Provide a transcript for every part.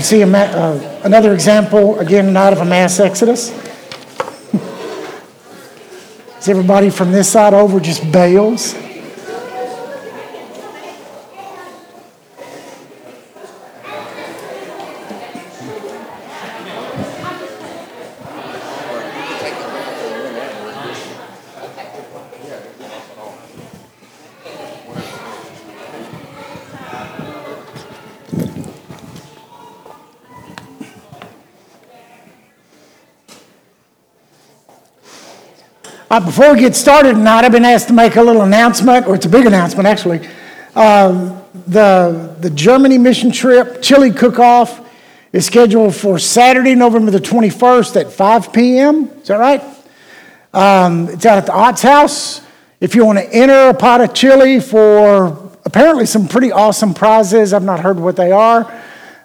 See ma- uh, another example again not of a mass exodus. Is everybody from this side over just bails? Before we get started tonight, I've been asked to make a little announcement, or it's a big announcement actually. Um, the, the Germany mission trip, chili cook off, is scheduled for Saturday, November the 21st at 5 p.m. Is that right? Um, it's out at the Ott's House. If you want to enter a pot of chili for apparently some pretty awesome prizes, I've not heard what they are.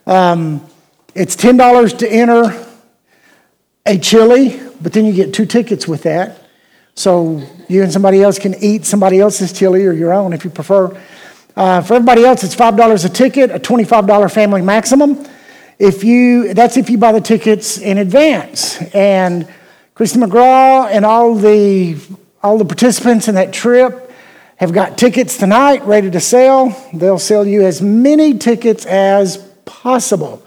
Um, it's $10 to enter a chili, but then you get two tickets with that. So you and somebody else can eat somebody else's chili or your own if you prefer. Uh, for everybody else, it's five dollars a ticket, a twenty-five dollar family maximum. If you, that's if you buy the tickets in advance. And Christy McGraw and all the all the participants in that trip have got tickets tonight ready to sell. They'll sell you as many tickets as possible.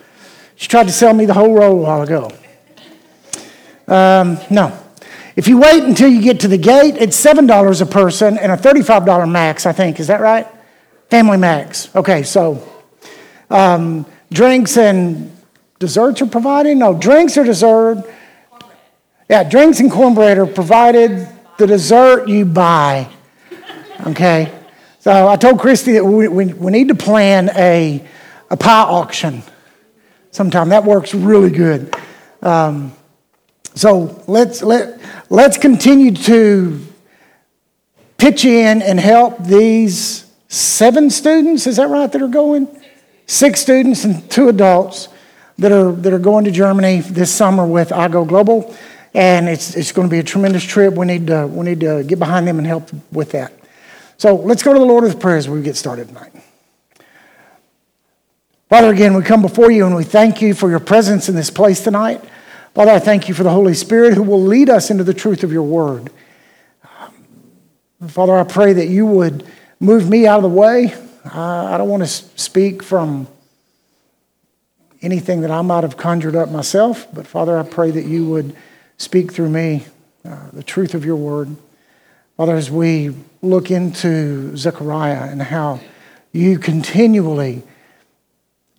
She tried to sell me the whole row a while ago. Um, no. If you wait until you get to the gate, it's $7 a person and a $35 max, I think. Is that right? Family max. Okay, so um, drinks and desserts are provided? No, drinks are dessert. Yeah, drinks and cornbread are provided. The dessert you buy. Okay? So I told Christy that we, we, we need to plan a, a pie auction sometime. That works really good. Um, so let's, let, let's continue to pitch in and help these seven students, is that right, that are going? Six students and two adults that are, that are going to Germany this summer with I Go Global. And it's, it's going to be a tremendous trip. We need, to, we need to get behind them and help with that. So let's go to the Lord with prayer as we get started tonight. Father, again, we come before you and we thank you for your presence in this place tonight. Father, I thank you for the Holy Spirit who will lead us into the truth of your word. Father, I pray that you would move me out of the way. I don't want to speak from anything that I might have conjured up myself, but Father, I pray that you would speak through me uh, the truth of your word. Father, as we look into Zechariah and how you continually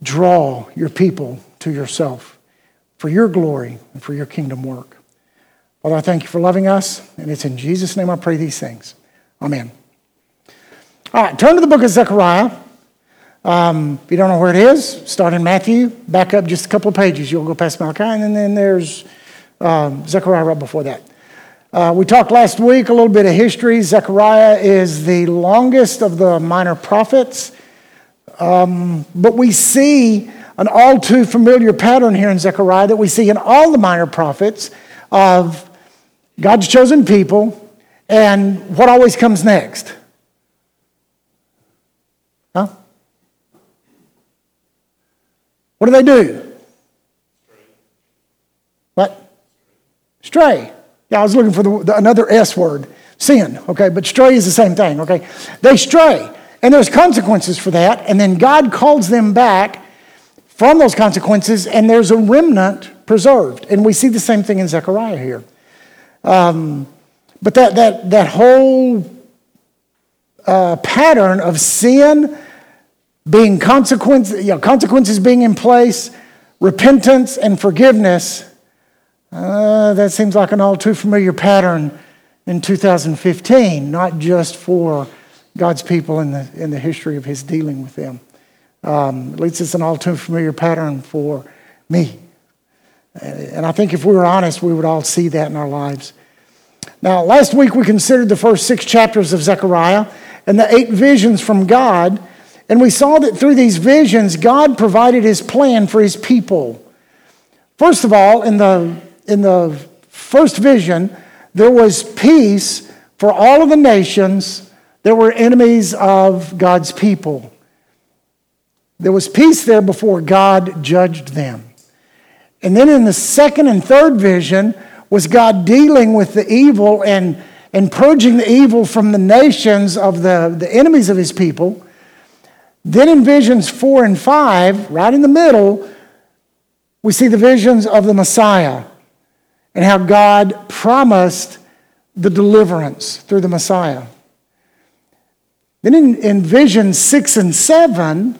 draw your people to yourself for your glory and for your kingdom work. Father, I thank you for loving us, and it's in Jesus' name I pray these things. Amen. All right, turn to the book of Zechariah. Um, if you don't know where it is, start in Matthew, back up just a couple of pages. You'll go past Malachi, and then there's um, Zechariah right before that. Uh, we talked last week a little bit of history. Zechariah is the longest of the minor prophets, um, but we see an all too familiar pattern here in Zechariah that we see in all the minor prophets of God's chosen people and what always comes next. Huh? What do they do? What? Stray. Yeah, I was looking for the, the, another S word. Sin, okay? But stray is the same thing, okay? They stray, and there's consequences for that, and then God calls them back from those consequences, and there's a remnant preserved. And we see the same thing in Zechariah here. Um, but that, that, that whole uh, pattern of sin being consequences, you know, consequences being in place, repentance and forgiveness, uh, that seems like an all too familiar pattern in 2015, not just for God's people in the, in the history of his dealing with them. Um, at least it's an all too familiar pattern for me. And I think if we were honest, we would all see that in our lives. Now, last week we considered the first six chapters of Zechariah and the eight visions from God. And we saw that through these visions, God provided his plan for his people. First of all, in the, in the first vision, there was peace for all of the nations that were enemies of God's people. There was peace there before God judged them. And then in the second and third vision was God dealing with the evil and, and purging the evil from the nations of the, the enemies of his people. Then in visions four and five, right in the middle, we see the visions of the Messiah and how God promised the deliverance through the Messiah. Then in, in vision six and seven,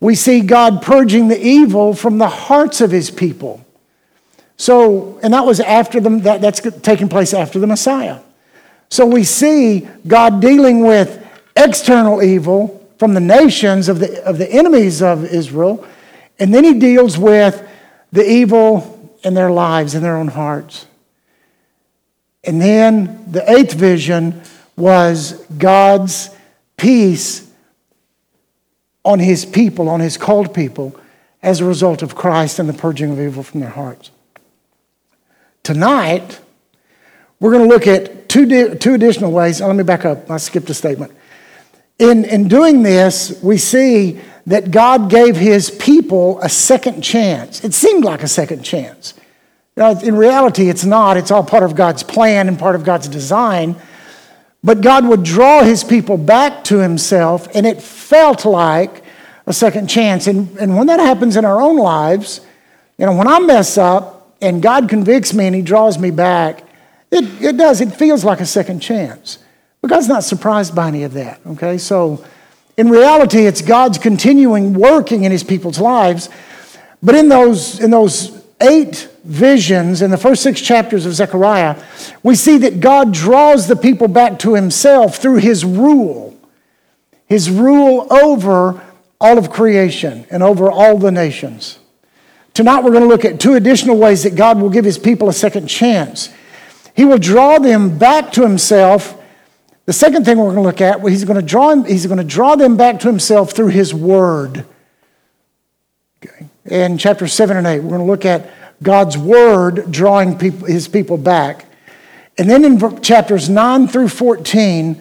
we see God purging the evil from the hearts of his people. So, and that was after them, that, that's taking place after the Messiah. So we see God dealing with external evil from the nations of the, of the enemies of Israel, and then he deals with the evil in their lives, in their own hearts. And then the eighth vision was God's peace on his people, on his called people, as a result of Christ and the purging of evil from their hearts. Tonight, we're going to look at two, di- two additional ways. Let me back up. I skipped a statement. In, in doing this, we see that God gave his people a second chance. It seemed like a second chance. Know, in reality, it's not. It's all part of God's plan and part of God's design. But God would draw his people back to himself, and it felt like a second chance. And, and when that happens in our own lives, you know, when I mess up and God convicts me and he draws me back, it, it does. It feels like a second chance. But God's not surprised by any of that, okay? So in reality, it's God's continuing working in his people's lives. But in those, in those eight visions in the first six chapters of Zechariah, we see that God draws the people back to himself through his rule, his rule over all of creation and over all the nations. Tonight, we're going to look at two additional ways that God will give his people a second chance. He will draw them back to himself. The second thing we're going to look at, he's going to draw, he's going to draw them back to himself through his word. Okay. In chapter 7 and 8, we're going to look at God's word drawing people, his people back. And then in chapters 9 through 14,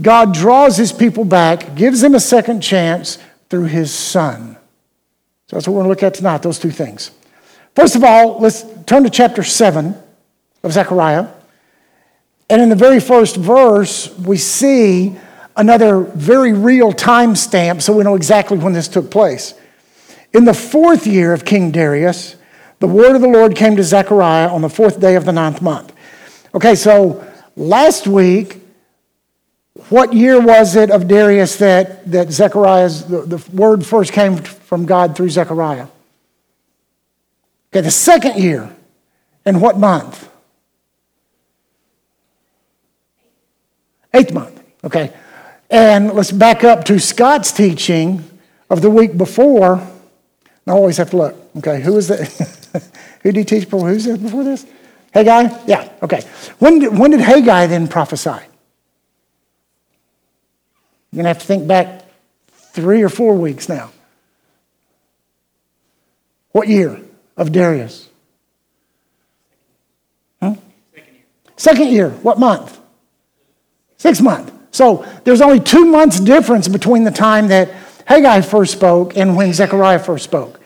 God draws his people back, gives them a second chance through his son. So that's what we're going to look at tonight, those two things. First of all, let's turn to chapter 7 of Zechariah. And in the very first verse, we see another very real time stamp so we know exactly when this took place. In the fourth year of King Darius, the word of the Lord came to Zechariah on the fourth day of the ninth month. Okay, so last week, what year was it of Darius that, that Zechariah's, the, the word first came from God through Zechariah? Okay, the second year. And what month? Eighth month, okay. And let's back up to Scott's teaching of the week before. I always have to look. Okay, who is that? Who did he teach before? Who's there before this? Haggai? Yeah, okay. When did, when did Haggai then prophesy? You're going to have to think back three or four weeks now. What year of Darius? Huh? Second year. Second year. What month? Six month. So there's only two months difference between the time that Haggai first spoke and when Zechariah first spoke.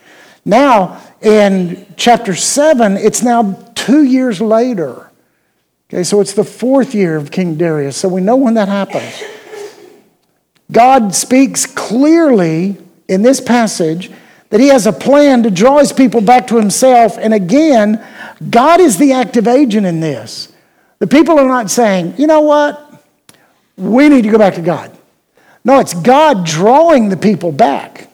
Now, in chapter 7, it's now two years later. Okay, so it's the fourth year of King Darius. So we know when that happens. God speaks clearly in this passage that he has a plan to draw his people back to himself. And again, God is the active agent in this. The people are not saying, you know what? We need to go back to God. No, it's God drawing the people back.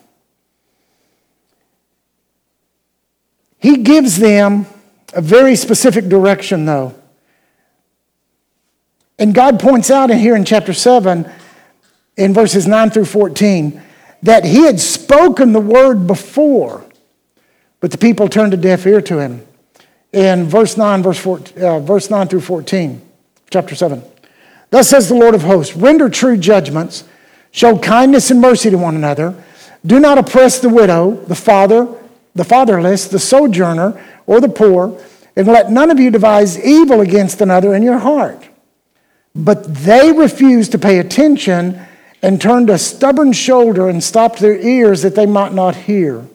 He gives them a very specific direction, though. And God points out in here in chapter 7, in verses 9 through 14, that He had spoken the word before, but the people turned a deaf ear to Him. In verse 9, verse, 14, uh, verse 9 through 14, chapter 7. Thus says the Lord of hosts Render true judgments, show kindness and mercy to one another, do not oppress the widow, the father, the fatherless, the sojourner, or the poor, and let none of you devise evil against another in your heart. But they refused to pay attention, and turned a stubborn shoulder and stopped their ears that they might not hear.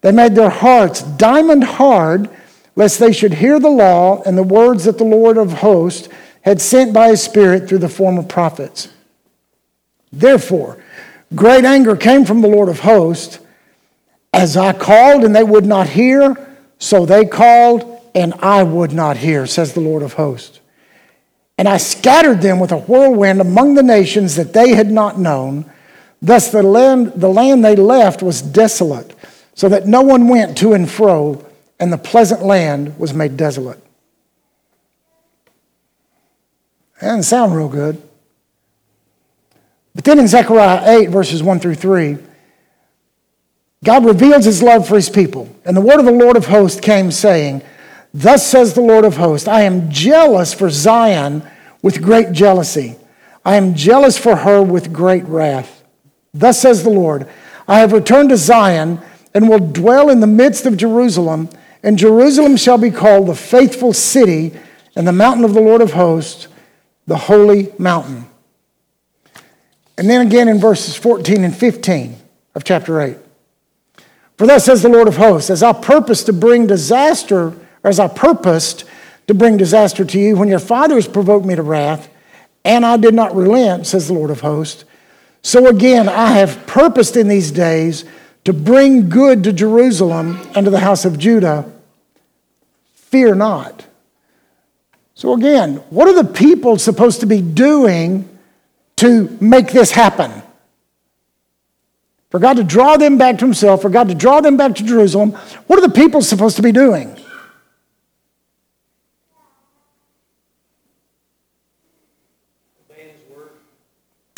They made their hearts diamond hard, lest they should hear the law and the words that the Lord of hosts had sent by his Spirit through the former prophets. Therefore, great anger came from the Lord of hosts. As I called and they would not hear, so they called and I would not hear, says the Lord of hosts. And I scattered them with a whirlwind among the nations that they had not known. Thus the land, the land they left was desolate, so that no one went to and fro, and the pleasant land was made desolate. That doesn't sound real good. But then in Zechariah 8, verses 1 through 3, God reveals his love for his people. And the word of the Lord of hosts came, saying, Thus says the Lord of hosts, I am jealous for Zion with great jealousy. I am jealous for her with great wrath. Thus says the Lord, I have returned to Zion and will dwell in the midst of Jerusalem, and Jerusalem shall be called the faithful city and the mountain of the Lord of hosts, the holy mountain. And then again in verses 14 and 15 of chapter 8. For thus says the Lord of hosts, as I purpose to bring disaster as I purposed to bring disaster to you when your fathers provoked me to wrath, and I did not relent, says the Lord of hosts. So again, I have purposed in these days to bring good to Jerusalem and to the house of Judah. Fear not. So again, what are the people supposed to be doing to make this happen? For God to draw them back to Himself, for God to draw them back to Jerusalem, what are the people supposed to be doing?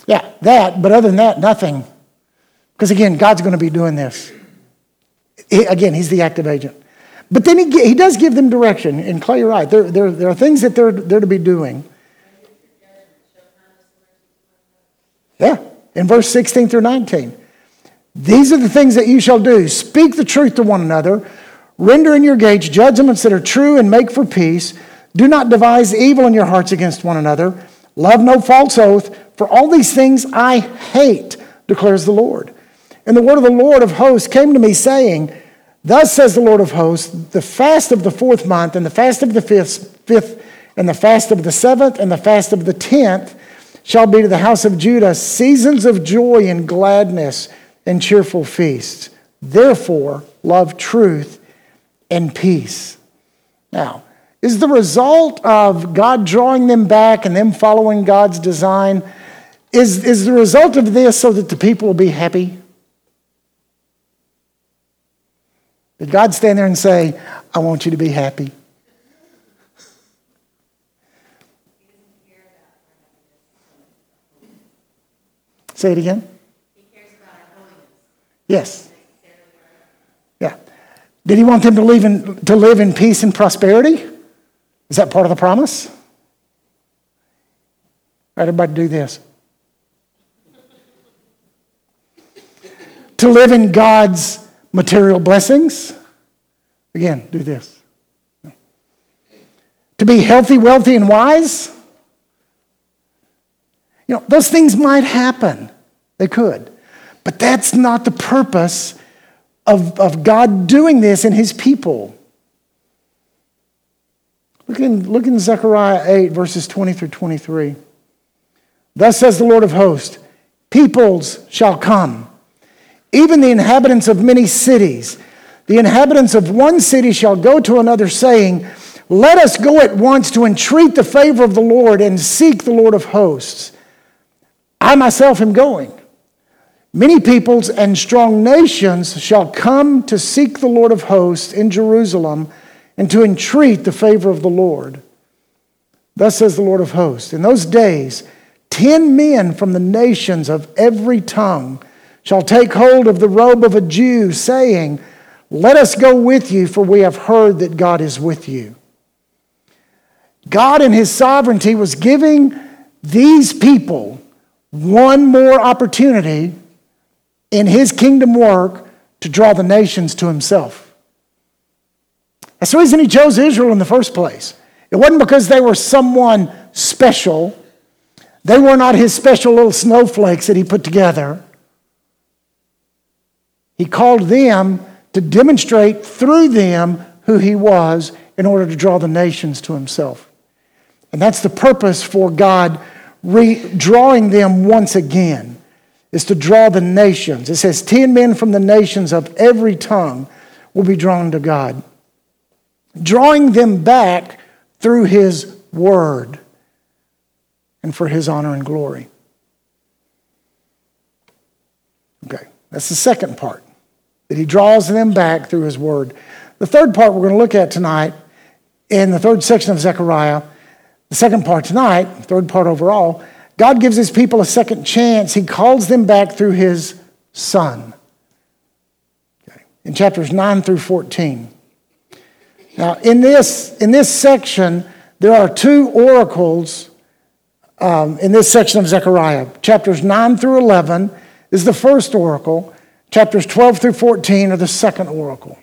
Yeah, that, but other than that, nothing. Because again, God's going to be doing this. He, again, He's the active agent. But then he, he does give them direction. And Clay, you're right. There, there, there are things that they're, they're to be doing. Yeah, in verse 16 through 19. These are the things that you shall do speak the truth to one another, render in your gates judgments that are true, and make for peace. Do not devise evil in your hearts against one another. Love no false oath, for all these things I hate, declares the Lord. And the word of the Lord of hosts came to me, saying, Thus says the Lord of hosts, the fast of the fourth month, and the fast of the fifth, fifth, and the fast of the seventh, and the fast of the tenth shall be to the house of Judah seasons of joy and gladness and cheerful feasts. Therefore, love truth and peace. Now, is the result of God drawing them back and them following God's design, is, is the result of this so that the people will be happy? Did God stand there and say, I want you to be happy? Say it again. Yes. Yeah. Did he want them to live in, to live in peace and prosperity? Is that part of the promise? All right, everybody do this. to live in God's material blessings. Again, do this. To be healthy, wealthy, and wise. You know, those things might happen. They could. But that's not the purpose of, of God doing this in his people. Look in, look in Zechariah 8, verses 20 through 23. Thus says the Lord of hosts Peoples shall come, even the inhabitants of many cities. The inhabitants of one city shall go to another, saying, Let us go at once to entreat the favor of the Lord and seek the Lord of hosts. I myself am going. Many peoples and strong nations shall come to seek the Lord of hosts in Jerusalem and to entreat the favor of the Lord. Thus says the Lord of hosts In those days, ten men from the nations of every tongue shall take hold of the robe of a Jew, saying, Let us go with you, for we have heard that God is with you. God, in his sovereignty, was giving these people one more opportunity in his kingdom work to draw the nations to himself. That's the reason he chose Israel in the first place. It wasn't because they were someone special. They were not his special little snowflakes that he put together. He called them to demonstrate through them who he was in order to draw the nations to himself. And that's the purpose for God re- drawing them once again, is to draw the nations. It says, 10 men from the nations of every tongue will be drawn to God, drawing them back through his word and for his honor and glory. Okay, that's the second part that he draws them back through his word. The third part we're going to look at tonight in the third section of Zechariah, the second part tonight, third part overall, God gives his people a second chance. He calls them back through his son. Okay. In chapters 9 through 14. Now, in this, in this section, there are two oracles um, in this section of Zechariah. Chapters 9 through 11 is the first oracle, chapters 12 through 14 are the second oracle.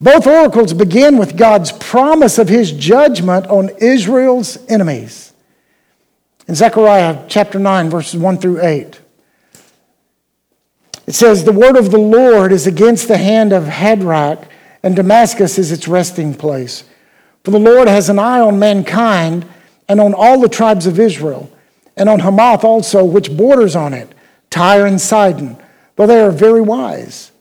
Both oracles begin with God's promise of his judgment on Israel's enemies. In Zechariah chapter 9, verses 1 through 8, it says, The word of the Lord is against the hand of Hadrach, and Damascus is its resting place. For the Lord has an eye on mankind and on all the tribes of Israel, and on Hamath also, which borders on it, Tyre and Sidon, though they are very wise.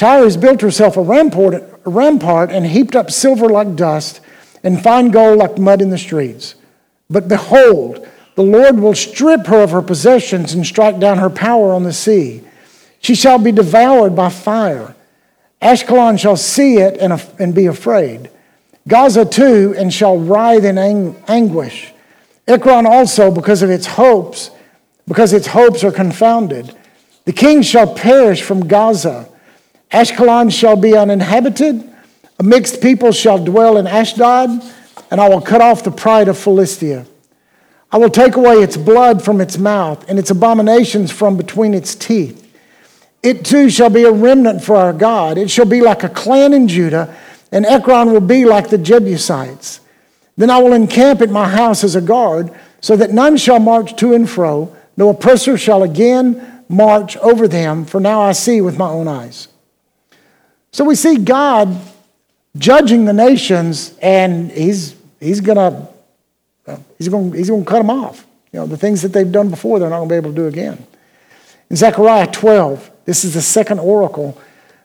Tyre has built herself a rampart, a rampart and heaped up silver like dust and fine gold like mud in the streets. But behold, the Lord will strip her of her possessions and strike down her power on the sea. She shall be devoured by fire. Ashkelon shall see it and, and be afraid. Gaza too, and shall writhe in ang- anguish. Ekron also, because of its hopes, because its hopes are confounded. The king shall perish from Gaza. Ashkelon shall be uninhabited. A mixed people shall dwell in Ashdod, and I will cut off the pride of Philistia. I will take away its blood from its mouth and its abominations from between its teeth. It too shall be a remnant for our God. It shall be like a clan in Judah, and Ekron will be like the Jebusites. Then I will encamp at my house as a guard, so that none shall march to and fro, no oppressor shall again march over them, for now I see with my own eyes. So we see God judging the nations, and he's, he's going he's gonna, he's to cut them off. You know, the things that they've done before, they're not going to be able to do again. In Zechariah 12, this is the second oracle,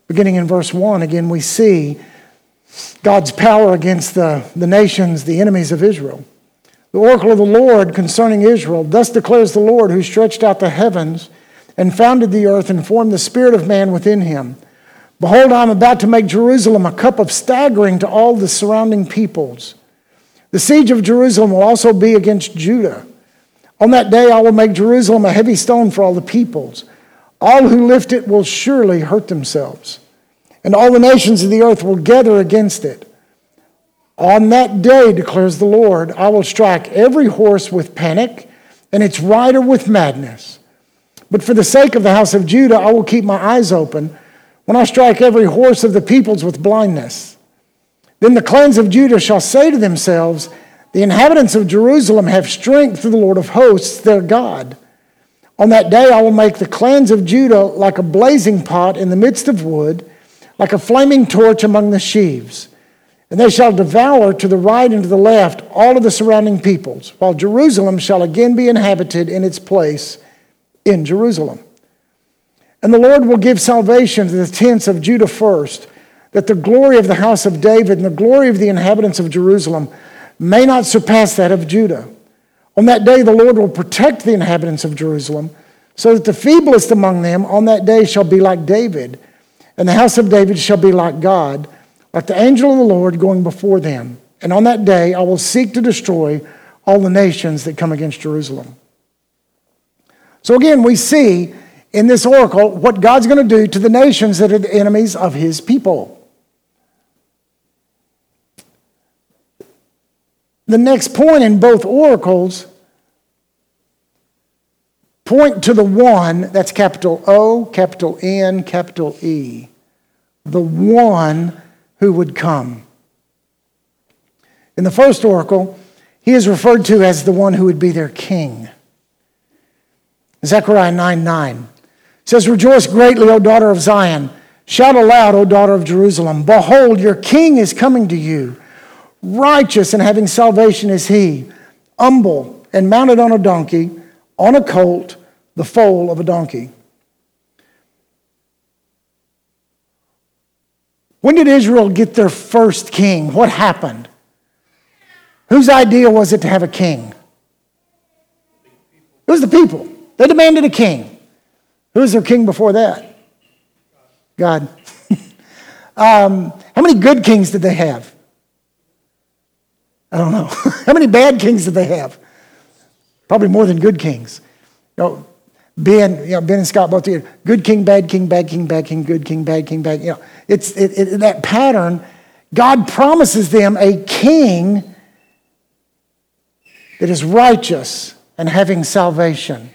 beginning in verse 1. Again, we see God's power against the, the nations, the enemies of Israel. The oracle of the Lord concerning Israel Thus declares the Lord, who stretched out the heavens and founded the earth and formed the spirit of man within him. Behold, I am about to make Jerusalem a cup of staggering to all the surrounding peoples. The siege of Jerusalem will also be against Judah. On that day, I will make Jerusalem a heavy stone for all the peoples. All who lift it will surely hurt themselves, and all the nations of the earth will gather against it. On that day, declares the Lord, I will strike every horse with panic and its rider with madness. But for the sake of the house of Judah, I will keep my eyes open when I strike every horse of the peoples with blindness. Then the clans of Judah shall say to themselves, The inhabitants of Jerusalem have strength through the Lord of hosts, their God. On that day I will make the clans of Judah like a blazing pot in the midst of wood, like a flaming torch among the sheaves. And they shall devour to the right and to the left all of the surrounding peoples, while Jerusalem shall again be inhabited in its place in Jerusalem. And the Lord will give salvation to the tents of Judah first, that the glory of the house of David and the glory of the inhabitants of Jerusalem may not surpass that of Judah. On that day, the Lord will protect the inhabitants of Jerusalem, so that the feeblest among them on that day shall be like David, and the house of David shall be like God, like the angel of the Lord going before them. And on that day, I will seek to destroy all the nations that come against Jerusalem. So again, we see in this oracle what God's going to do to the nations that are the enemies of his people. The next point in both oracles point to the one, that's capital O, capital N, capital E, the one who would come. In the first oracle, he is referred to as the one who would be their king. Zechariah 9 9 says, Rejoice greatly, O daughter of Zion. Shout aloud, O daughter of Jerusalem. Behold, your king is coming to you. Righteous and having salvation is he, humble and mounted on a donkey, on a colt, the foal of a donkey. When did Israel get their first king? What happened? Whose idea was it to have a king? It was the people. They demanded a king. Who was their king before that? God. um, how many good kings did they have? I don't know. how many bad kings did they have? Probably more than good kings. You know, Ben, you know, Ben and Scott both did. Good king, bad king, bad king, bad king, good king, bad king, bad. You know, it's it, it, that pattern. God promises them a king that is righteous and having salvation.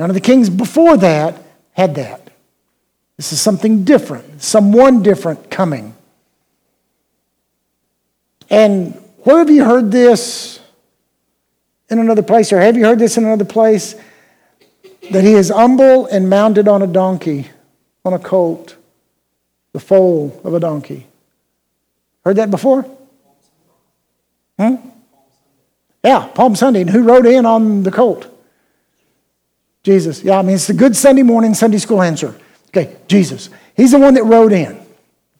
None of the kings before that had that. This is something different, someone different coming. And where have you heard this in another place, or have you heard this in another place? That he is humble and mounted on a donkey, on a colt, the foal of a donkey. Heard that before? Hmm? Yeah, Palm Sunday. And who rode in on the colt? Jesus. Yeah, I mean, it's a good Sunday morning Sunday school answer. Okay, Jesus. He's the one that rode in.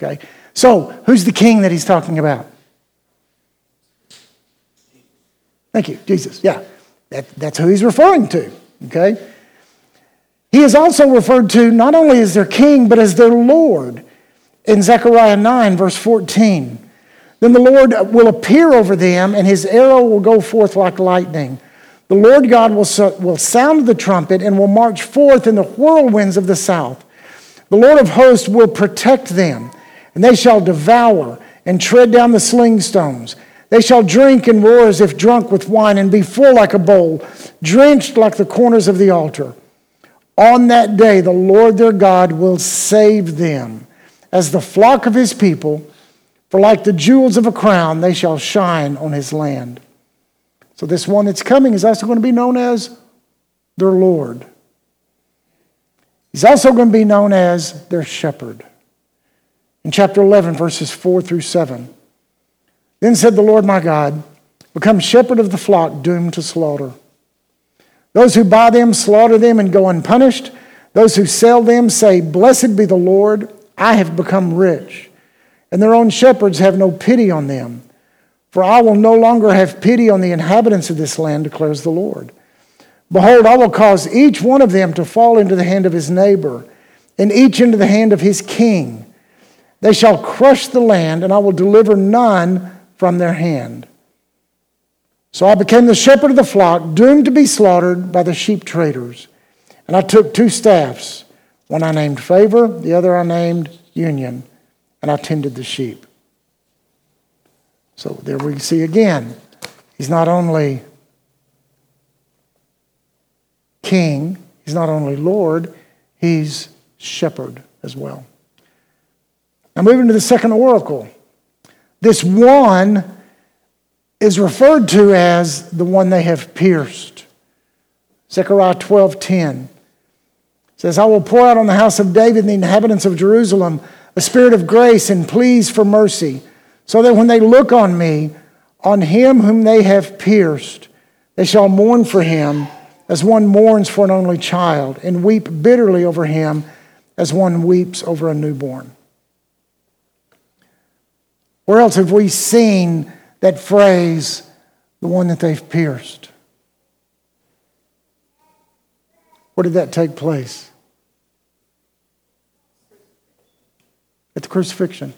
Okay, so who's the king that he's talking about? Thank you, Jesus. Yeah, that, that's who he's referring to. Okay, he is also referred to not only as their king, but as their Lord in Zechariah 9, verse 14. Then the Lord will appear over them, and his arrow will go forth like lightning. The Lord God will, will sound the trumpet and will march forth in the whirlwinds of the south. The Lord of hosts will protect them, and they shall devour and tread down the sling stones. They shall drink and roar as if drunk with wine, and be full like a bowl, drenched like the corners of the altar. On that day, the Lord their God will save them as the flock of his people for like the jewels of a crown, they shall shine on his land. So, this one that's coming is also going to be known as their Lord. He's also going to be known as their shepherd. In chapter 11, verses 4 through 7. Then said the Lord my God, Become shepherd of the flock doomed to slaughter. Those who buy them slaughter them and go unpunished. Those who sell them say, Blessed be the Lord, I have become rich and their own shepherds have no pity on them. For I will no longer have pity on the inhabitants of this land, declares the Lord. Behold, I will cause each one of them to fall into the hand of his neighbor, and each into the hand of his king. They shall crush the land, and I will deliver none from their hand. So I became the shepherd of the flock, doomed to be slaughtered by the sheep traders. And I took two staffs. One I named favor, the other I named union and I tended the sheep. So there we see again, he's not only king, he's not only Lord, he's shepherd as well. Now, moving to the second oracle. This one is referred to as the one they have pierced. Zechariah 12:10 says, I will pour out on the house of David and the inhabitants of Jerusalem a spirit of grace and pleas for mercy, so that when they look on me, on him whom they have pierced, they shall mourn for him as one mourns for an only child, and weep bitterly over him as one weeps over a newborn. Where else have we seen that phrase, the one that they've pierced? Where did that take place? at the crucifixion.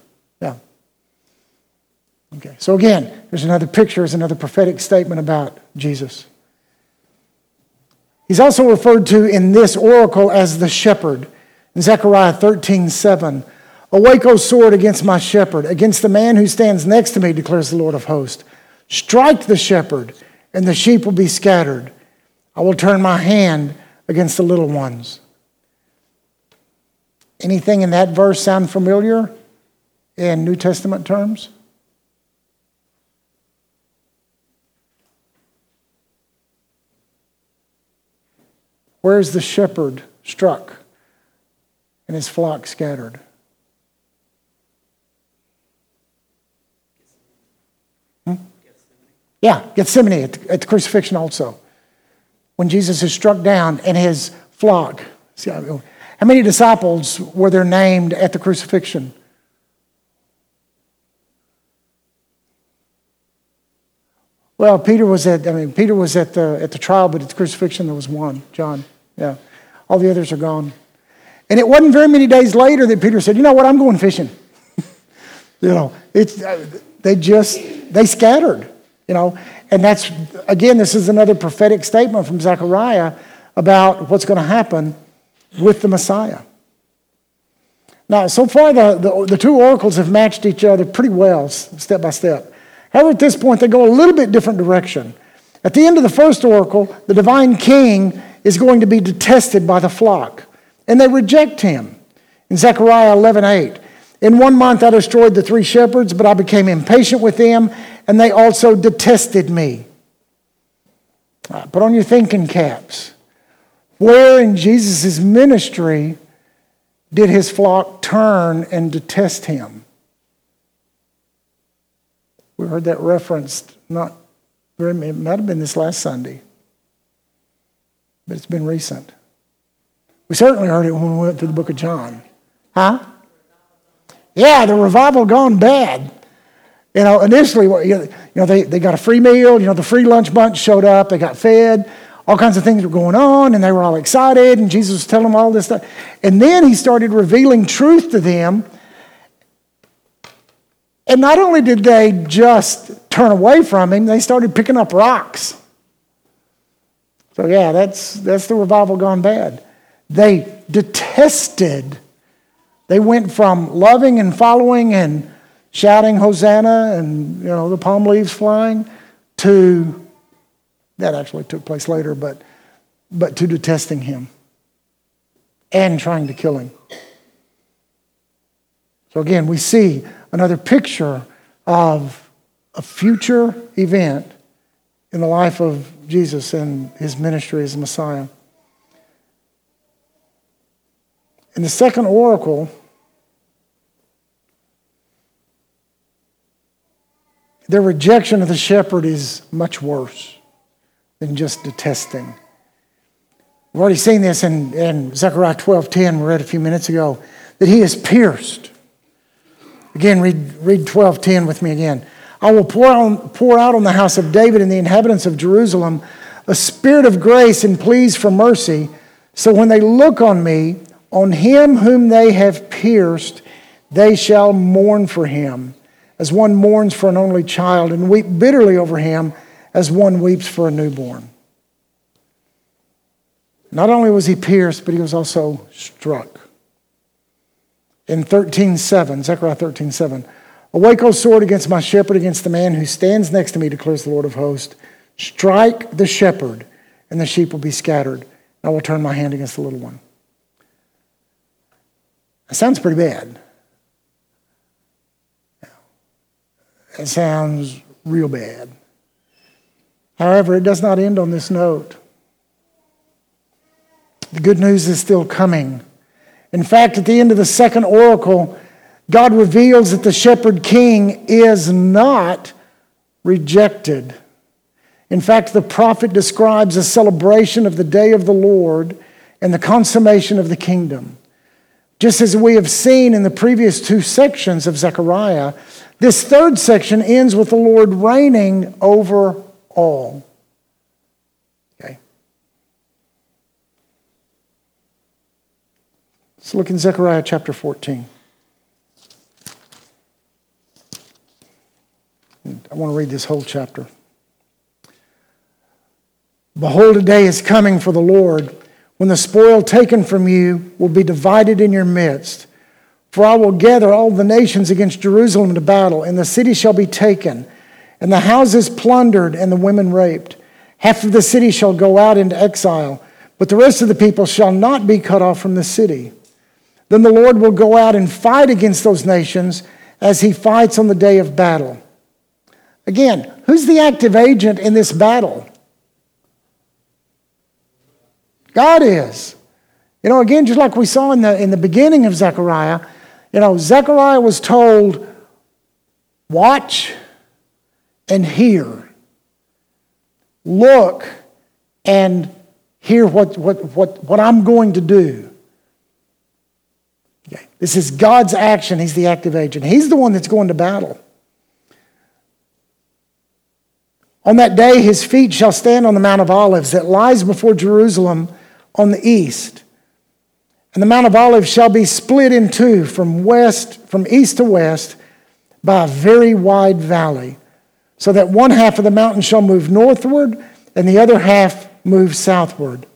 Okay. So again, there's another picture, there's another prophetic statement about Jesus. He's also referred to in this oracle as the shepherd. In Zechariah 13, 7. Awake, O sword, against my shepherd, against the man who stands next to me, declares the Lord of hosts. Strike the shepherd, and the sheep will be scattered. I will turn my hand against the little ones. Anything in that verse sound familiar in New Testament terms? Where's the shepherd struck and his flock scattered? Hmm? Yeah, Gethsemane at at the crucifixion also. When Jesus is struck down and his flock. See, how many disciples were there named at the crucifixion? Well, Peter was at, I mean, Peter was at the, at the trial, but at the crucifixion there was one, John. Yeah. All the others are gone. And it wasn't very many days later that Peter said, you know what, I'm going fishing. you know, it's, uh, they just, they scattered, you know. And that's, again, this is another prophetic statement from Zechariah about what's going to happen with the Messiah. Now, so far, the, the, the two oracles have matched each other pretty well, step by step. However, at this point, they go a little bit different direction. At the end of the first oracle, the divine king is going to be detested by the flock, and they reject him. In Zechariah 11 8, in one month I destroyed the three shepherds, but I became impatient with them, and they also detested me. Right, put on your thinking caps. Where in Jesus' ministry did his flock turn and detest him? We heard that referenced not very, it might have been this last Sunday, but it's been recent. We certainly heard it when we went through the book of John. Huh? Yeah, the revival gone bad. You know, initially, you know, they, they got a free meal. You know, the free lunch bunch showed up. They got fed. All kinds of things were going on, and they were all excited, and Jesus was telling them all this stuff. And then he started revealing truth to them and not only did they just turn away from him, they started picking up rocks. So, yeah, that's, that's the revival gone bad. They detested, they went from loving and following and shouting Hosanna and, you know, the palm leaves flying to, that actually took place later, but, but to detesting him and trying to kill him. So, again, we see another picture of a future event in the life of Jesus and his ministry as Messiah. In the second oracle, their rejection of the shepherd is much worse than just detesting. We've already seen this in, in Zechariah 12:10, we read a few minutes ago, that he is pierced Again, read, read 12:10 with me again. I will pour, on, pour out on the house of David and the inhabitants of Jerusalem a spirit of grace and pleas for mercy. So when they look on me, on him whom they have pierced, they shall mourn for him, as one mourns for an only child, and weep bitterly over him, as one weeps for a newborn. Not only was he pierced, but he was also struck in 13.7, Zechariah 13.7. Awake, O sword, against my shepherd, against the man who stands next to me, declares the Lord of hosts. Strike the shepherd, and the sheep will be scattered. I will turn my hand against the little one. That sounds pretty bad. It sounds real bad. However, it does not end on this note. The good news is still coming. In fact, at the end of the second oracle, God reveals that the shepherd king is not rejected. In fact, the prophet describes a celebration of the day of the Lord and the consummation of the kingdom. Just as we have seen in the previous two sections of Zechariah, this third section ends with the Lord reigning over all. Let's look in Zechariah chapter 14. I want to read this whole chapter. Behold, a day is coming for the Lord when the spoil taken from you will be divided in your midst. For I will gather all the nations against Jerusalem to battle, and the city shall be taken, and the houses plundered, and the women raped. Half of the city shall go out into exile, but the rest of the people shall not be cut off from the city. Then the Lord will go out and fight against those nations as he fights on the day of battle. Again, who's the active agent in this battle? God is. You know, again, just like we saw in the, in the beginning of Zechariah, you know, Zechariah was told, watch and hear. Look and hear what, what, what, what I'm going to do. Okay. This is God's action. He's the active agent. He's the one that's going to battle. On that day, his feet shall stand on the Mount of Olives that lies before Jerusalem on the east. And the Mount of Olives shall be split in two from west, from east to west, by a very wide valley, so that one half of the mountain shall move northward, and the other half move southward.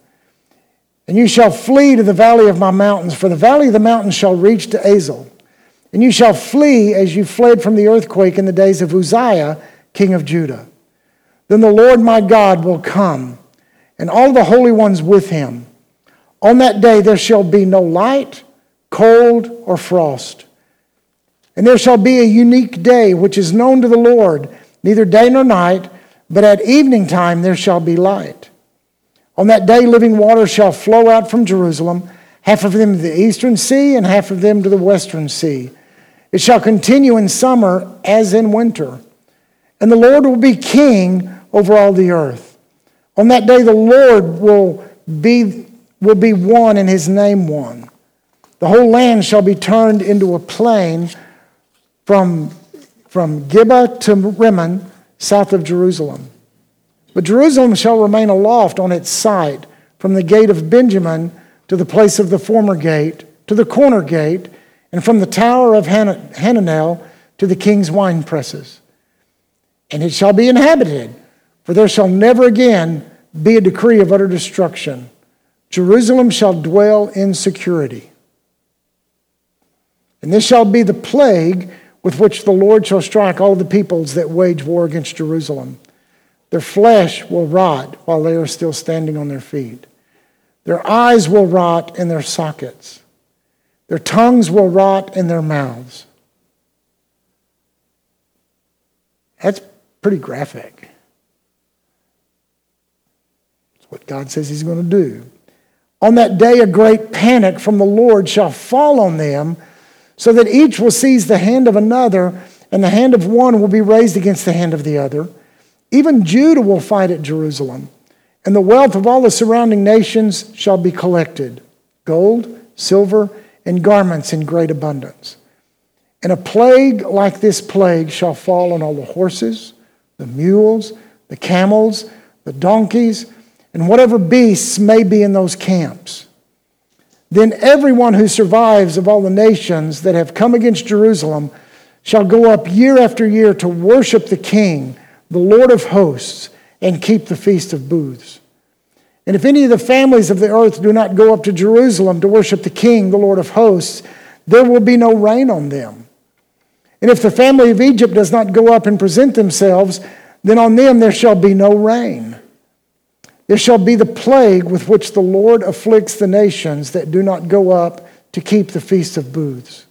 And you shall flee to the valley of my mountains, for the valley of the mountains shall reach to Azal. And you shall flee as you fled from the earthquake in the days of Uzziah, king of Judah. Then the Lord my God will come, and all the holy ones with him. On that day there shall be no light, cold, or frost. And there shall be a unique day which is known to the Lord, neither day nor night, but at evening time there shall be light. On that day living water shall flow out from Jerusalem, half of them to the eastern sea, and half of them to the western sea. It shall continue in summer as in winter. And the Lord will be king over all the earth. On that day, the Lord will be, will be one and his name one. The whole land shall be turned into a plain from, from Gibeah to Rimmon, south of Jerusalem. But Jerusalem shall remain aloft on its site, from the gate of Benjamin to the place of the former gate, to the corner gate, and from the tower of Han- Hananel to the king's wine presses. And it shall be inhabited for there shall never again be a decree of utter destruction. Jerusalem shall dwell in security. And this shall be the plague with which the Lord shall strike all the peoples that wage war against Jerusalem. Their flesh will rot while they are still standing on their feet. Their eyes will rot in their sockets. Their tongues will rot in their mouths. That's pretty graphic It's what God says He's going to do. On that day, a great panic from the Lord shall fall on them, so that each will seize the hand of another, and the hand of one will be raised against the hand of the other. Even Judah will fight at Jerusalem, and the wealth of all the surrounding nations shall be collected gold, silver, and garments in great abundance. And a plague like this plague shall fall on all the horses, the mules, the camels, the donkeys, and whatever beasts may be in those camps. Then everyone who survives of all the nations that have come against Jerusalem shall go up year after year to worship the King, the Lord of hosts, and keep the Feast of Booths. And if any of the families of the earth do not go up to Jerusalem to worship the King, the Lord of hosts, there will be no rain on them. And if the family of Egypt does not go up and present themselves, then on them there shall be no rain. There shall be the plague with which the Lord afflicts the nations that do not go up to keep the Feast of Booths.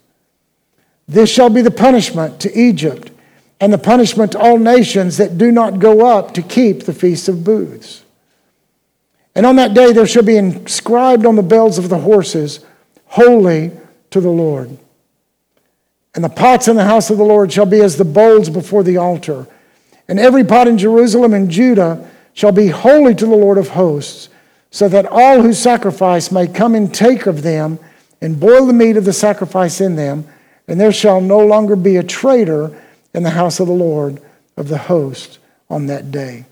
This shall be the punishment to Egypt and the punishment to all nations that do not go up to keep the Feast of Booths. And on that day there shall be inscribed on the bells of the horses, Holy to the Lord. And the pots in the house of the Lord shall be as the bowls before the altar. And every pot in Jerusalem and Judah shall be holy to the Lord of hosts, so that all who sacrifice may come and take of them and boil the meat of the sacrifice in them, and there shall no longer be a traitor in the house of the Lord of the host on that day.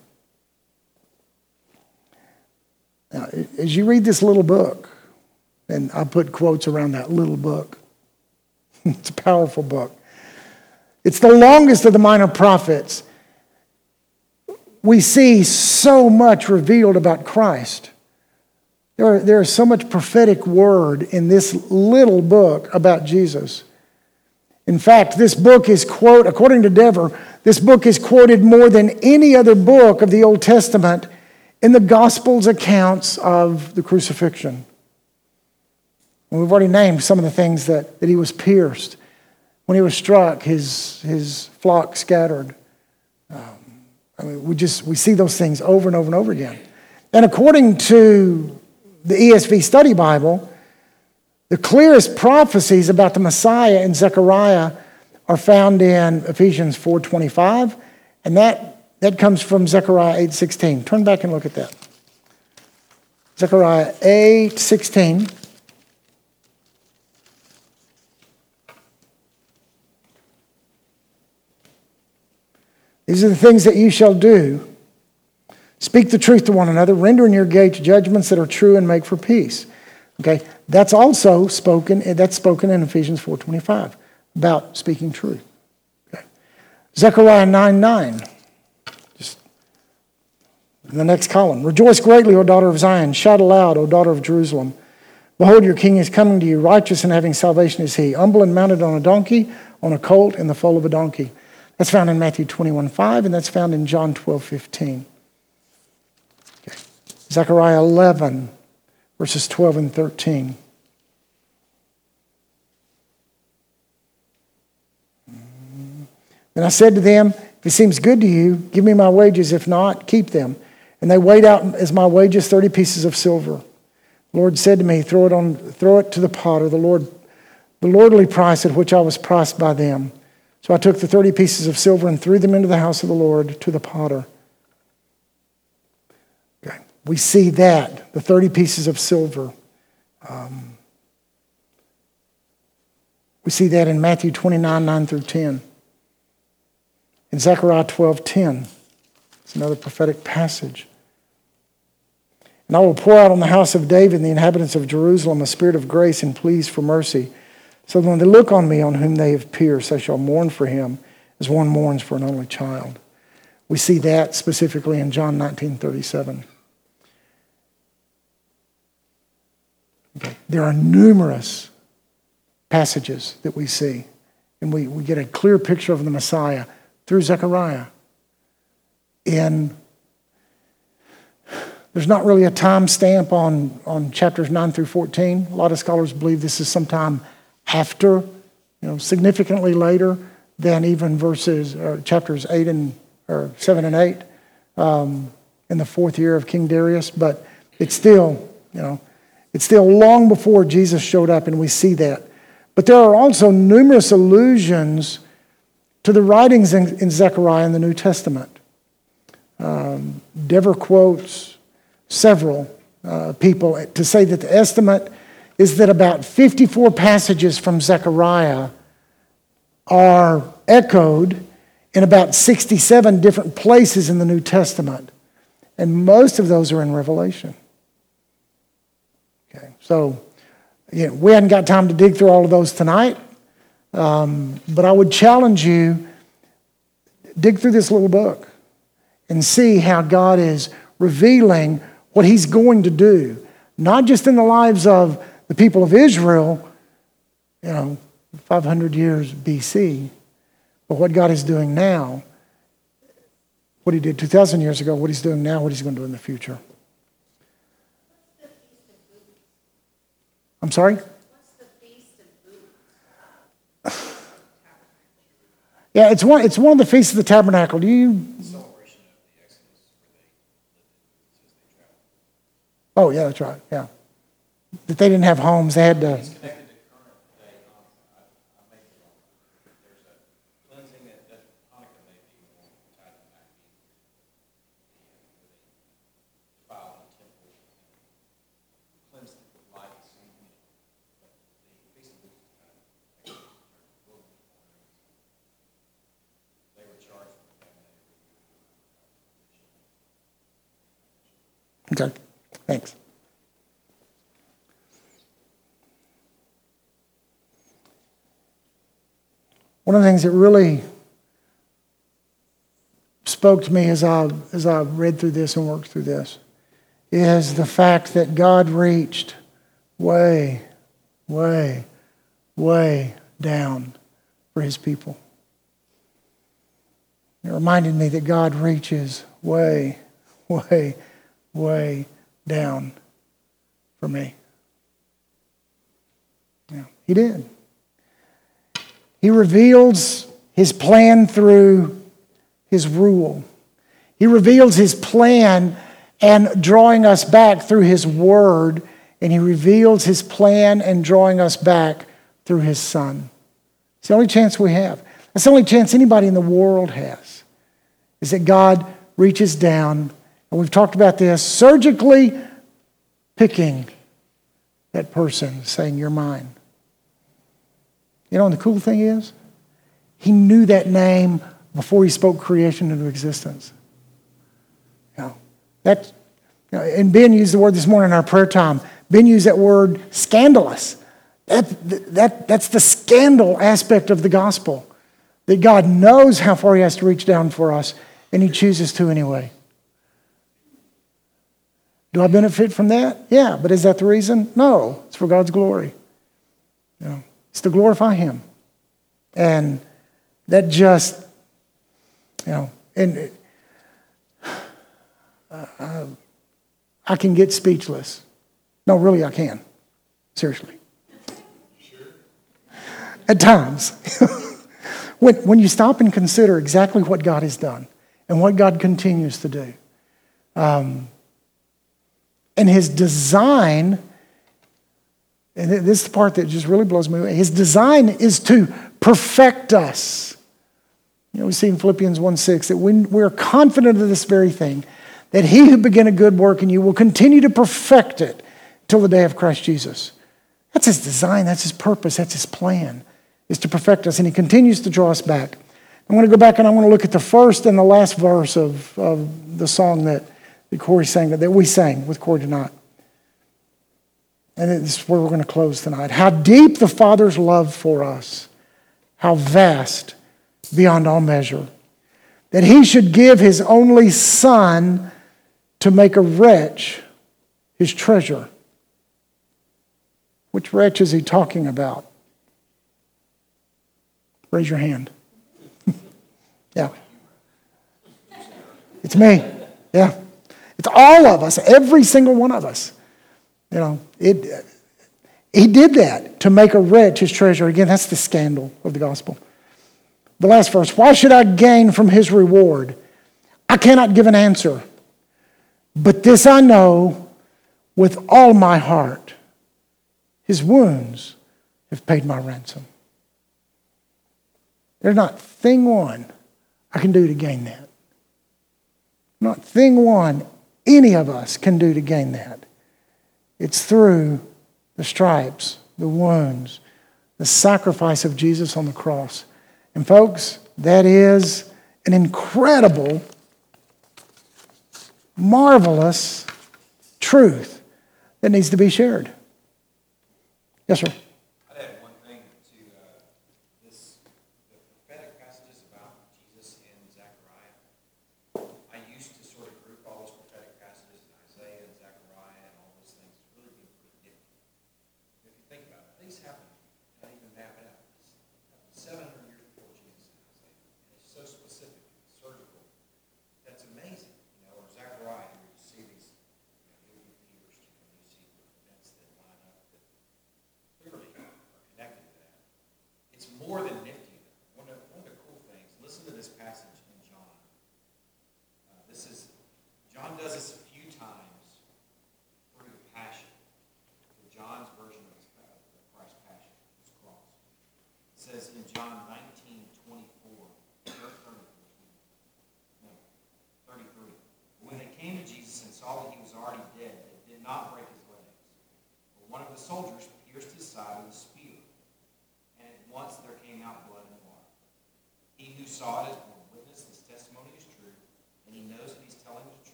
Now, as you read this little book, and I put quotes around that little book, it's a powerful book. It's the longest of the minor prophets we see so much revealed about Christ. There, there is so much prophetic word in this little book about Jesus. In fact, this book is quote, according to Dever, this book is quoted more than any other book of the Old Testament in the Gospels accounts of the crucifixion. And we've already named some of the things that, that he was pierced. When he was struck, his, his flock scattered. Um, I mean, we just we see those things over and over and over again. And according to the ESV Study Bible, the clearest prophecies about the Messiah in Zechariah are found in Ephesians 4.25, and that, that comes from Zechariah 8.16. Turn back and look at that. Zechariah 8.16. These are the things that you shall do. Speak the truth to one another, render in your gates judgments that are true and make for peace. Okay, that's also spoken, that's spoken in Ephesians 4.25 about speaking truth. Okay. Zechariah 9 9. Just in the next column. Rejoice greatly, O daughter of Zion. Shout aloud, O daughter of Jerusalem. Behold, your king is coming to you, righteous and having salvation is he, humble and mounted on a donkey, on a colt, in the foal of a donkey. That's found in Matthew 21 5, and that's found in John 12 15. Okay. Zechariah 11, verses 12 and 13. And I said to them, If it seems good to you, give me my wages. If not, keep them. And they weighed out as my wages 30 pieces of silver. The Lord said to me, Throw it, on, throw it to the potter, the, Lord, the lordly price at which I was priced by them. So I took the 30 pieces of silver and threw them into the house of the Lord to the potter. We see that, the 30 pieces of silver. Um, we see that in Matthew 29, 9 through 10. In Zechariah 12, 10. It's another prophetic passage. And I will pour out on the house of David and the inhabitants of Jerusalem a spirit of grace and pleas for mercy so when they look on me, on whom they have pierced, they shall mourn for him as one mourns for an only child. We see that specifically in John 19 37. There are numerous passages that we see, and we, we get a clear picture of the Messiah through Zechariah. In there's not really a time stamp on, on chapters 9 through 14. A lot of scholars believe this is sometime after, you know, significantly later than even verses or chapters eight and or seven and eight um, in the fourth year of King Darius. But it's still, you know, it's still long before Jesus showed up, and we see that. But there are also numerous allusions to the writings in, in Zechariah in the New Testament. Um, Dever quotes several uh, people to say that the estimate is that about 54 passages from Zechariah are echoed in about 67 different places in the New Testament. And most of those are in Revelation. So you know, we hadn't got time to dig through all of those tonight, um, but I would challenge you dig through this little book and see how God is revealing what He's going to do, not just in the lives of the people of Israel, you know, 500 years BC. But what God is doing now, what He did 2,000 years ago, what He's doing now, what He's going to do in the future. I'm sorry? Yeah, it's one, it's one of the feasts of the tabernacle. Do you? Oh, yeah, that's right. Yeah that they didn't have homes. They had to. Okay, thanks. One of the things that really spoke to me as I, as I read through this and worked through this is the fact that God reached way, way, way down for his people. It reminded me that God reaches way, way, way down for me. Yeah, he did. He reveals his plan through his rule. He reveals his plan and drawing us back through his word and he reveals his plan and drawing us back through his son. It's the only chance we have. That's the only chance anybody in the world has, is that God reaches down, we've talked about this, surgically picking that person, saying, You're mine. You know, and the cool thing is, he knew that name before he spoke creation into existence. You know, that, you know, and Ben used the word this morning in our prayer time. Ben used that word scandalous. That, that, that's the scandal aspect of the gospel. That God knows how far He has to reach down for us, and He chooses to anyway. Do I benefit from that? Yeah, but is that the reason? No, it's for God's glory. You know, it's to glorify Him. And that just, you know, and uh, I can get speechless. No, really, I can. Seriously. At times. when, when you stop and consider exactly what God has done and what God continues to do. Um, and his design, and this is the part that just really blows me away. His design is to perfect us. You know, we see in Philippians 1 6 that when we're confident of this very thing, that he who began a good work in you will continue to perfect it till the day of Christ Jesus. That's his design, that's his purpose, that's his plan, is to perfect us. And he continues to draw us back. I'm going to go back and I want to look at the first and the last verse of, of the song that that Corey sang, that we sang with Corey tonight. And this is where we're going to close tonight. How deep the Father's love for us, how vast beyond all measure. That he should give his only Son to make a wretch his treasure. Which wretch is he talking about? Raise your hand. yeah. It's me. Yeah. It's all of us, every single one of us. You know, it, he did that to make a wretch his treasure. Again, that's the scandal of the gospel. The last verse Why should I gain from his reward? I cannot give an answer. But this I know with all my heart his wounds have paid my ransom. There's not thing one I can do to gain that. Not thing one any of us can do to gain that. It's through the stripes, the wounds, the sacrifice of Jesus on the cross. And, folks, that is an incredible, marvelous truth that needs to be shared. Yes, sir.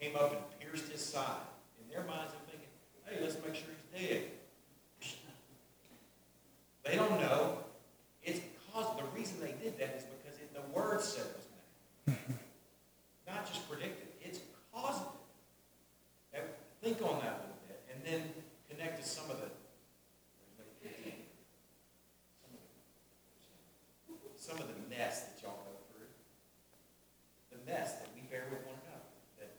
Came up and pierced his side, in their minds they're thinking, hey, let's make sure he's dead. They don't know. It's cause the reason they did that is because it, the word said it was made. Not just predicted, it's causative. Now, think on that a little bit, and then connect to some of the some of the mess that y'all go through. The mess that we bear with one another. That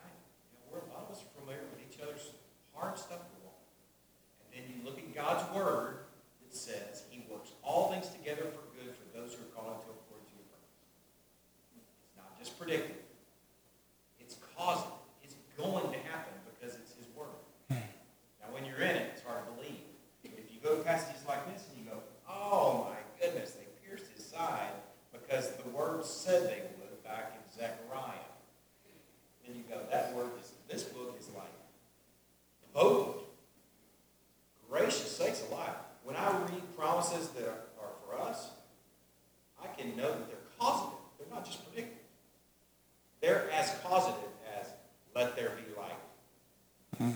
I, you know, we're, a lot of us are familiar with each other's hard stuff we're on. And then you look at God's word that says he works all things together for good for those who are called into according to your purpose. It's not just predicted. It's causing. It's going to happen because it's his word. Now when you're in it, it's hard to believe. If you go to passages like this and you go, oh my goodness, they pierced his side because the word said they would back in Zechariah. Then you go, that word is, this book is like potent. Gracious sakes alive. When I read promises that are for us, I can know that they're causative. They're not just predictive. They're as causative as let there be light.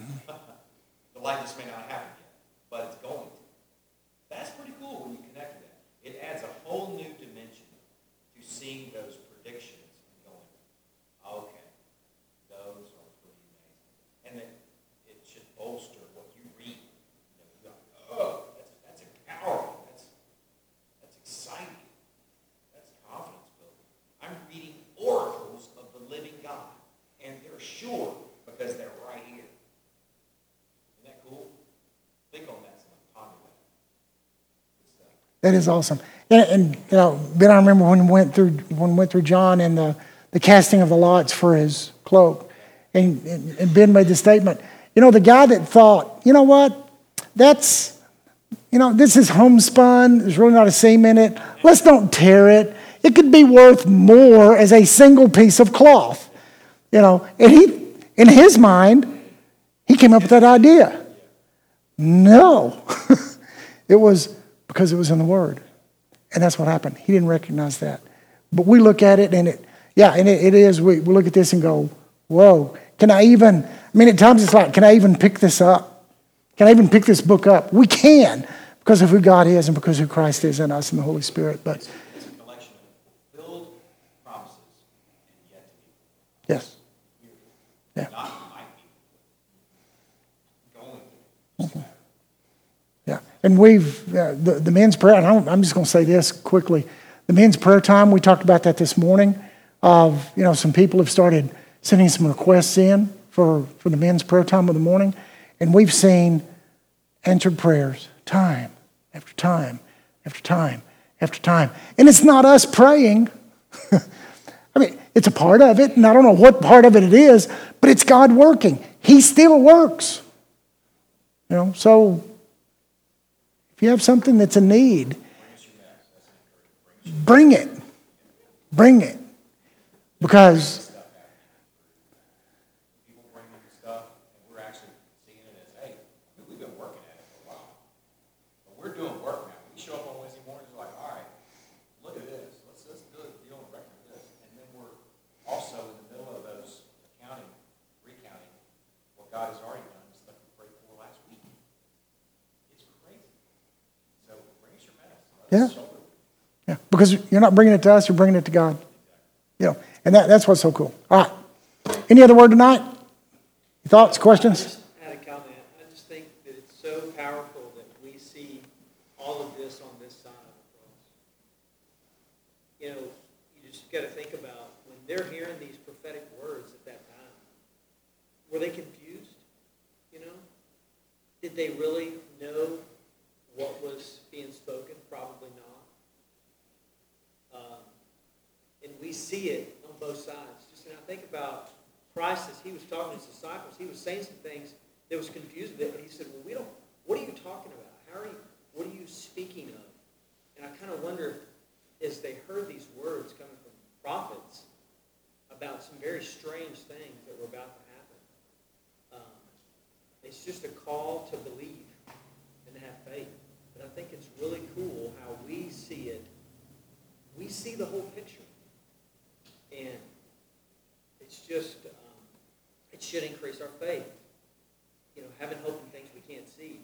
the light just may not happen yet, but it's going to. That's pretty cool when you connect to that. It adds a whole new dimension to seeing those predictions and going, okay, those are pretty amazing. And then it should bolster what you read. You know, you go, oh, that's, that's empowering. That's, that's exciting. That's confidence building. I'm reading oracles of the living God, and they're sure because they're right here. Isn't that cool? Think on that, son. Ponder that. Good stuff. That is awesome. And, and you know, Ben, I remember when we went through when we went through John and the, the casting of the lots for his cloak, and, and, and Ben made the statement. You know, the guy that thought, you know what, that's, you know, this is homespun. There's really not a seam in it. Let's don't tear it. It could be worth more as a single piece of cloth. You know, and he, in his mind, he came up with that idea. No, it was because it was in the Word. And that's what happened. He didn't recognize that. But we look at it and it, yeah, and it, it is, we, we look at this and go, whoa, can I even, I mean, at times it's like, can I even pick this up? Can I even pick this book up? We can because of who God is and because of who Christ is in us and the Holy Spirit. But It's a collection of fulfilled promises and yet to be yes, Yeah. Not might be. Going. And we've, uh, the, the men's prayer, I'm just going to say this quickly. The men's prayer time, we talked about that this morning. Of, you know, some people have started sending some requests in for, for the men's prayer time of the morning. And we've seen answered prayers time after time after time after time. And it's not us praying. I mean, it's a part of it, and I don't know what part of it it is, but it's God working. He still works. You know, so if you have something that's a need, bring it. Bring it. Because, People bring in stuff, and we're actually seeing it as, hey, we've been working at it for a while. But we're doing work now. We show up on Wednesday mornings, like, all right, look at this. Let's, let's do a deal and record this. And then we're also in the middle of those accounting, recounting what God has already done, the stuff we prayed for last week. It's crazy. So bring us your mess. Let us Yeah. yeah, because you're not bringing it to us, you're bringing it to God. You know, and that, that's what's so cool. All right. Any other word tonight? Thoughts, I questions? just had a comment. I just think that it's so powerful that we see all of this on this side of the cross. You know, you just got to think about when they're hearing these prophetic words at that time, were they confused? You know? Did they really know what was being spoken? we see it on both sides. Just and I think about Christ as he was talking to his disciples, he was saying some things that was confused with it, and he said, "Well, we don't. What are you talking about? How are you? What are you speaking of?" And I kind of wonder, as they heard these words coming from prophets about some very strange things that were about to happen, um, it's just a call to believe and to have faith. But I think it's really cool how we see it. We see the whole picture. And it's just, um, it should increase our faith. You know, having hope in things we can't see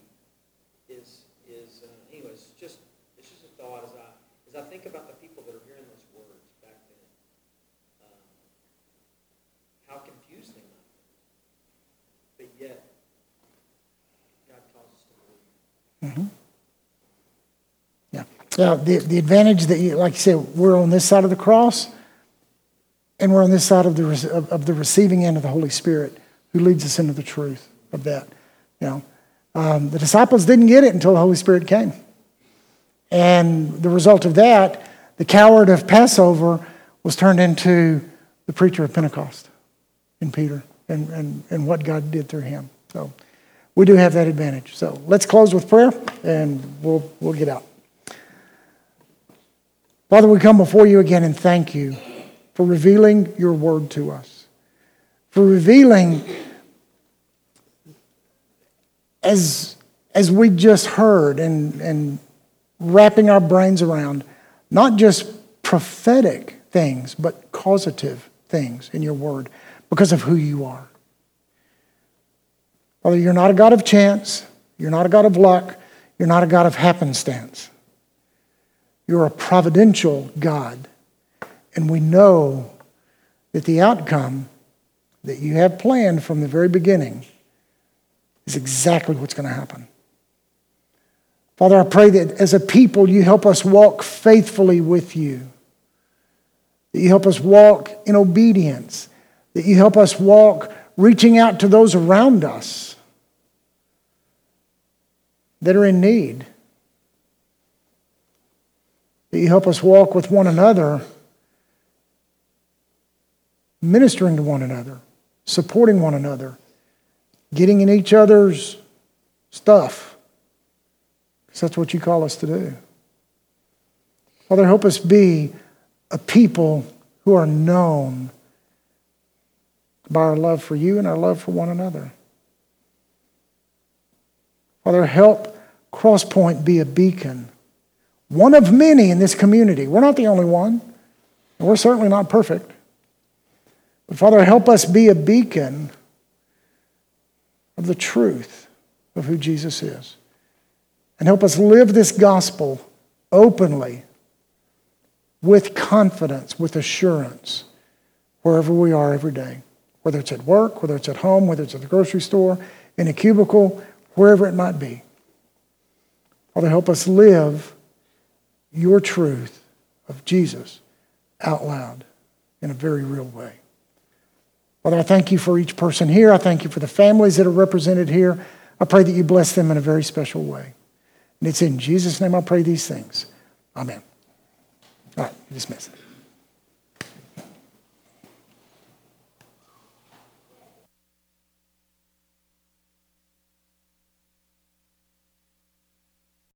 is, is uh, anyways, just, it's just a thought as I, as I think about the people that are hearing those words back then. Um, how confused they might be. But yet, God calls us to believe. Yeah. Yeah, the, the advantage that you, like you said, we're on this side of the cross and we're on this side of the, of, the receiving end of the Holy Spirit who leads us into the truth of that. You know, um, the disciples didn't get it until the Holy Spirit came. And the result of that, the coward of Passover was turned into the preacher of Pentecost in Peter and, and, and what God did through him. So we do have that advantage. So let's close with prayer and we'll, we'll get out. Father, we come before you again and thank you for revealing your word to us, for revealing, as, as we just heard and, and wrapping our brains around, not just prophetic things, but causative things in your word because of who you are. Father, you're not a God of chance, you're not a God of luck, you're not a God of happenstance. You're a providential God. And we know that the outcome that you have planned from the very beginning is exactly what's going to happen. Father, I pray that as a people, you help us walk faithfully with you, that you help us walk in obedience, that you help us walk reaching out to those around us that are in need. That you help us walk with one another, ministering to one another, supporting one another, getting in each other's stuff. Because that's what you call us to do. Father, help us be a people who are known by our love for you and our love for one another. Father, help Crosspoint be a beacon one of many in this community. We're not the only one, and we're certainly not perfect. But Father, help us be a beacon of the truth of who Jesus is. And help us live this gospel openly, with confidence, with assurance, wherever we are every day. Whether it's at work, whether it's at home, whether it's at the grocery store, in a cubicle, wherever it might be. Father, help us live your truth of Jesus out loud in a very real way. Father, I thank you for each person here. I thank you for the families that are represented here. I pray that you bless them in a very special way. And it's in Jesus' name I pray these things. Amen. All right, dismiss.